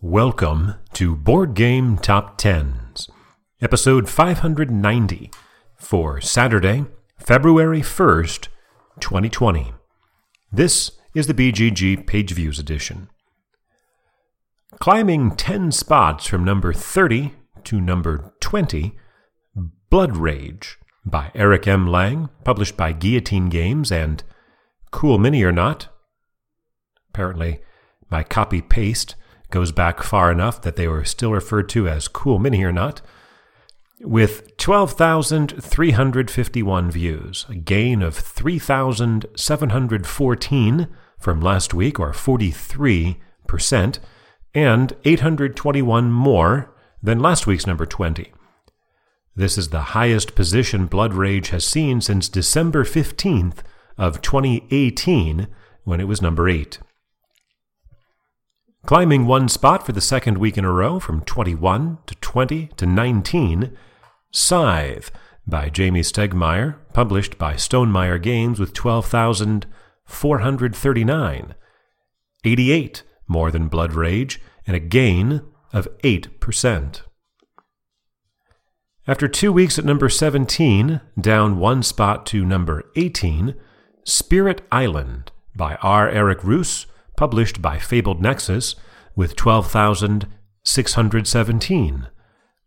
Welcome to Board Game Top Tens, episode 590 for Saturday, February 1st, 2020. This is the BGG Page Views edition. Climbing 10 spots from number 30 to number 20, Blood Rage by Eric M. Lang, published by Guillotine Games, and Cool Mini or Not. Apparently, my copy paste goes back far enough that they were still referred to as Cool Mini or Not, with 12,351 views, a gain of 3,714 from last week, or 43%, and 821 more than last week's number 20. This is the highest position Blood Rage has seen since December 15th of 2018 when it was number 8. Climbing one spot for the second week in a row from 21 to 20 to 19, Scythe by Jamey Stegmaier, published by Stonemaier Games with 12,439. 88 more than Blood Rage, and a gain of 8%. After two weeks at number 17, down one spot to number 18, Spirit Island by R. Eric Reuss, published by Fabled Nexus, with 12,617.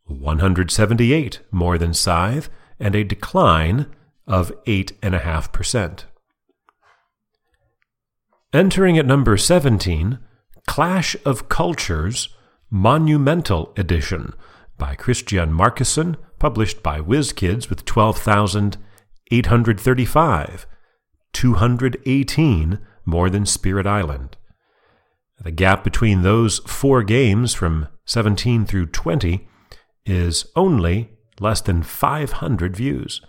178 more than Scythe, and a decline of 8.5%. Entering at number 17, Clash of Cultures Monumental Edition by Christian Marcussen, published by WizKids with 12,835, 218 more than Spirit Island. The gap between those four games from 17 through 20 is only less than 500 views.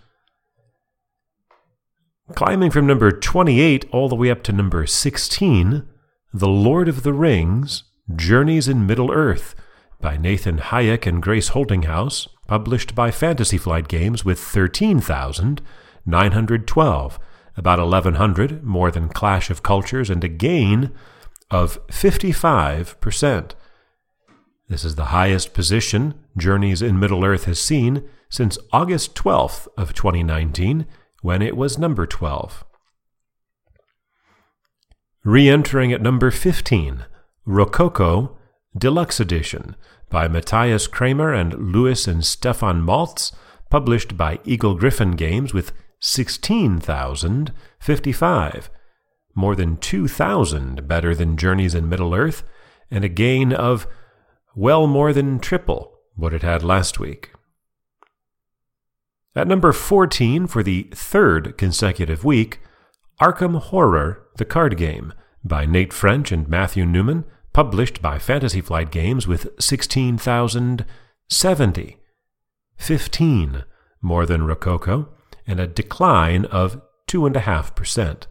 Climbing from number 28 all the way up to number 16, The Lord of the Rings Journeys in Middle Earth by Nathan Hajek and Grace Holdinghaus, published by Fantasy Flight Games with 13,912, about 1,100 more than Clash of Cultures, and a gain of 55%. This is the highest position Journeys in Middle Earth has seen since August 12th of 2019, when it was number 12. Re-entering at number 15, Rococo Deluxe Edition by Matthias Cramer and Louis and Stefan Malz, published by Eagle Gryphon Games with 16,055, more than 2,000 better than Journeys in Middle Earth, and a gain of well more than triple what it had last week. At number 14 for the third consecutive week, Arkham Horror, the card game, by Nate French and Matthew Newman, published by Fantasy Flight Games with 16,070. 15 more than Rococo, and a decline of 2.5%.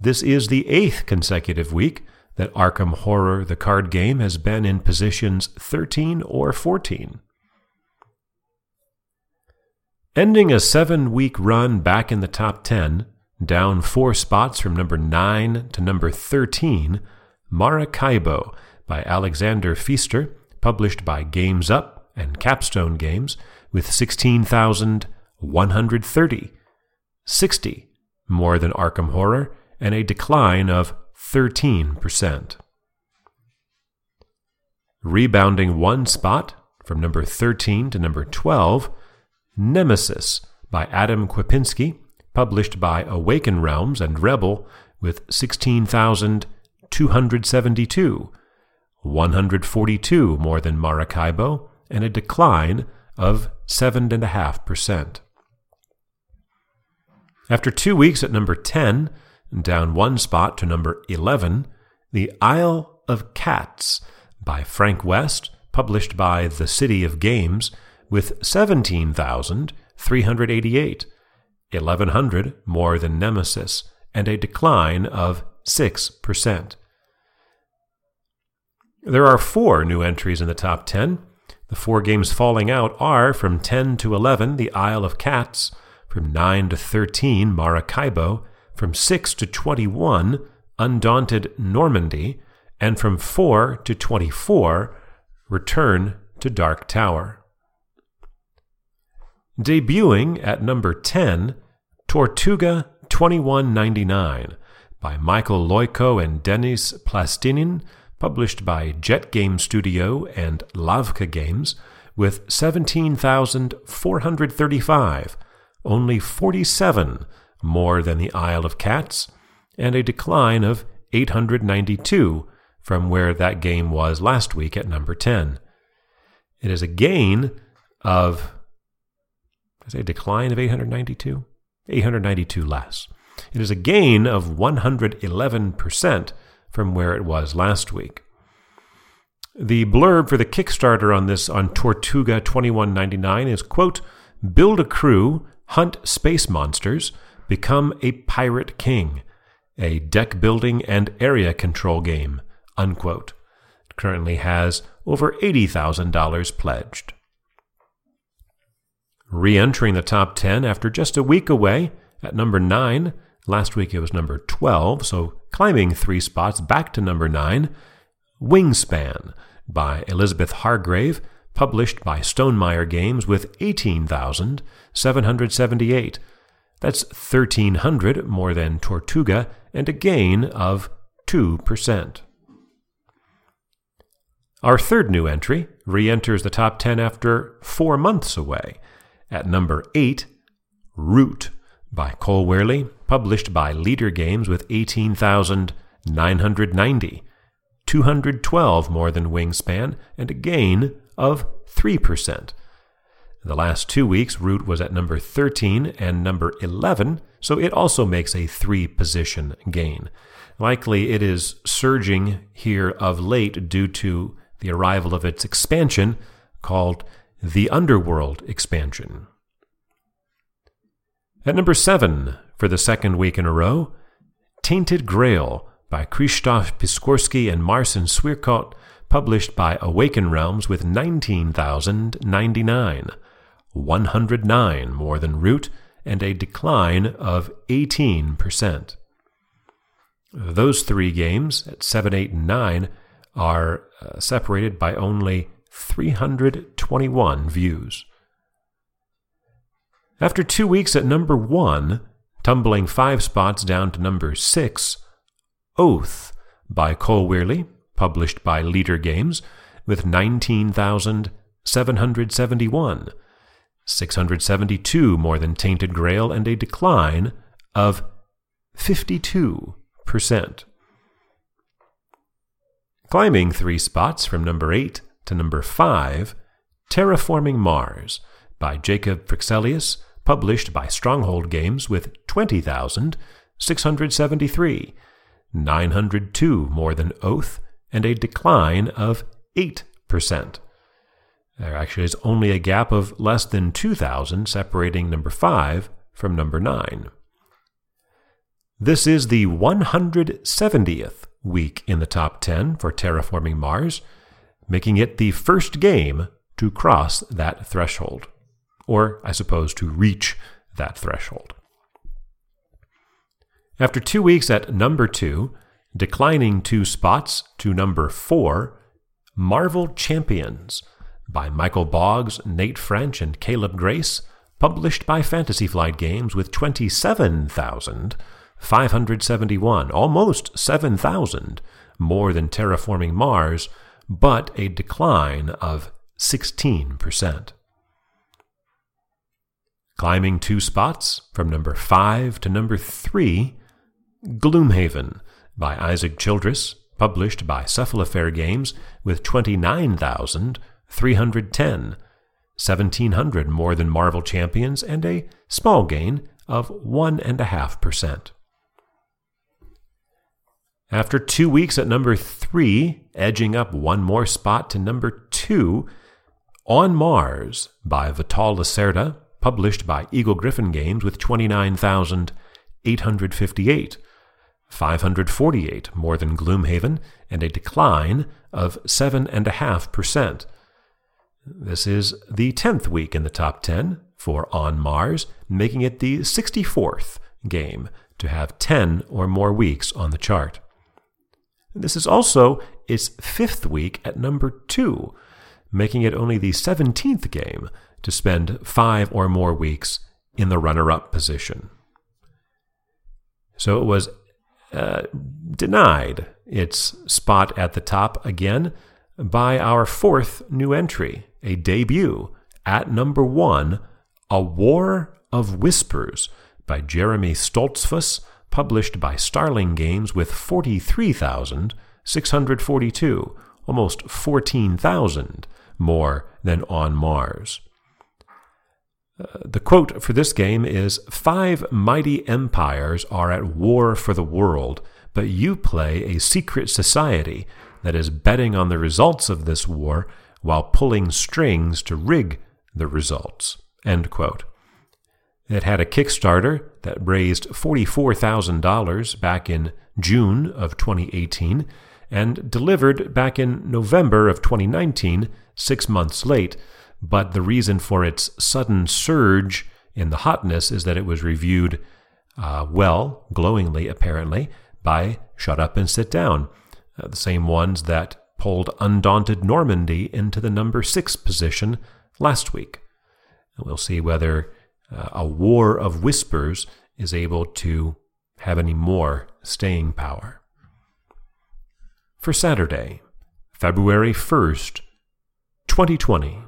This is the eighth consecutive week that Arkham Horror, the card game, has been in positions 13 or 14. Ending a seven week run back in the top 10, down four spots from number 9 to number 13, Maracaibo by Alexander Pfister, published by Games Up and Capstone Games, with 16,130. 60 more than Arkham Horror, and a decline of 13%. Rebounding one spot from number 13 to number 12, Nemesis by Adam Kwapinski, published by Awaken Realms and Rebel, with 16,272, 142 more than Maracaibo, and a decline of 7.5%. After two weeks at number 10, down one spot to number 11, The Isle of Cats by Frank West, published by The City of Games, with 17,388, 1,100 more than Nemesis, and a decline of 6%. There are four new entries in the top 10. The four games falling out are from 10 to 11, The Isle of Cats, from 9 to 13, Maracaibo, from 6 to 21, Undaunted Normandy, and from 4 to 24, Return to Dark Tower. Debuting at number 10, Tortuga 2199 by Michael Loiko and Denis Plastinin, published by Jet Game Studio and Lavka Games, with 17,435, only 47 more than the Isle of Cats, and a decline of 892 from where that game was last week at number 10. It is a gain of, I say, a decline of 892? 892 less. It is a gain of 111% from where it was last week. The blurb for the Kickstarter on this on Tortuga 2199 is quote, build a crew, hunt space monsters, become a pirate king, a deck building and area control game, unquote. It currently has over $80,000 pledged. Re entering the top 10 after just a week away at number 9. Last week it was number 12, so climbing three spots back to number 9. Wingspan by Elizabeth Hargrave, published by Stonemaier Games with 18,778. That's 1,300 more than Tortuga and a gain of 2%. Our third new entry re enters the top 10 after four months away. At number 8, Root by Cole Wehrle, published by Leder Games with 18,990. 212 more than Wingspan, and a gain of 3%. The last two weeks, Root was at number 13 and number 11, so it also makes a three position gain. Likely it is surging here of late due to the arrival of its expansion called the Underworld expansion. At number 7, for the second week in a row, Tainted Grail by Krzysztof Piskorski and Marcin Swierkot, published by Awaken Realms with 19,099, 109 more than Root, and a decline of 18%. Those three games, at 7, 8, and 9, are uh, separated by only 321 views. After two weeks at number one, tumbling five spots down to number six, Oath by Cole Wehrle, published by Leder Games, with 19,771, 672 more than Tainted Grail, and a decline of 52%. Climbing three spots from number 8 to number 5, Terraforming Mars by Jacob Fryxelius, published by Stronghold Games with 20,673, 902 more than Oath, and a decline of 8%. There actually is only a gap of less than 2,000 separating number 5 from number 9. This is the 170th week in the top 10 for Terraforming Mars, making it the first game to cross that threshold, or I suppose to reach that threshold. After two weeks at number two, declining two spots to number four, Marvel Champions by Michael Boggs, Nate French, and Caleb Grace, published by Fantasy Flight Games with 27,571, almost 7,000 more than terraforming Mars, but a decline of 16%. Climbing two spots from number 5 to number 3, Gloomhaven by Isaac Childress, published by Cephalofair Games with 29,310, 1,700 more than Marvel Champions, and a small gain of 1.5%. After two weeks at number three, edging up one more spot to number two, On Mars by Vital Lacerda, published by Eagle Gryphon Games with 29,858, 548 more than Gloomhaven, and a decline of 7.5%. This is the 10th week in the top 10 for On Mars, making it the 64th game to have 10 or more weeks on the chart. This is also its fifth week at number two, making it only the 17th game to spend five or more weeks in the runner up position. So it was uh, denied its spot at the top again by our fourth new entry, a debut at number one, A War of Whispers by Jeremy Stoltzfus, published by Starling Games with 43,642, almost 14,000 more than On Mars. Uh, the quote for this game is Five mighty empires are at war for the world, but you play a secret society that is betting on the results of this war while pulling strings to rig the results. It had a Kickstarter that raised $44,000 back in June of 2018 and delivered back in November of 2019, six months late. But the reason for its sudden surge in the hotness is that it was reviewed uh, well, glowingly apparently, by Shut Up and Sit Down, uh, the same ones that pulled Undaunted Normandy into the number six position last week. And we'll see whether uh, a war of whispers is able to have any more staying power. For Saturday, February 1st, 2020.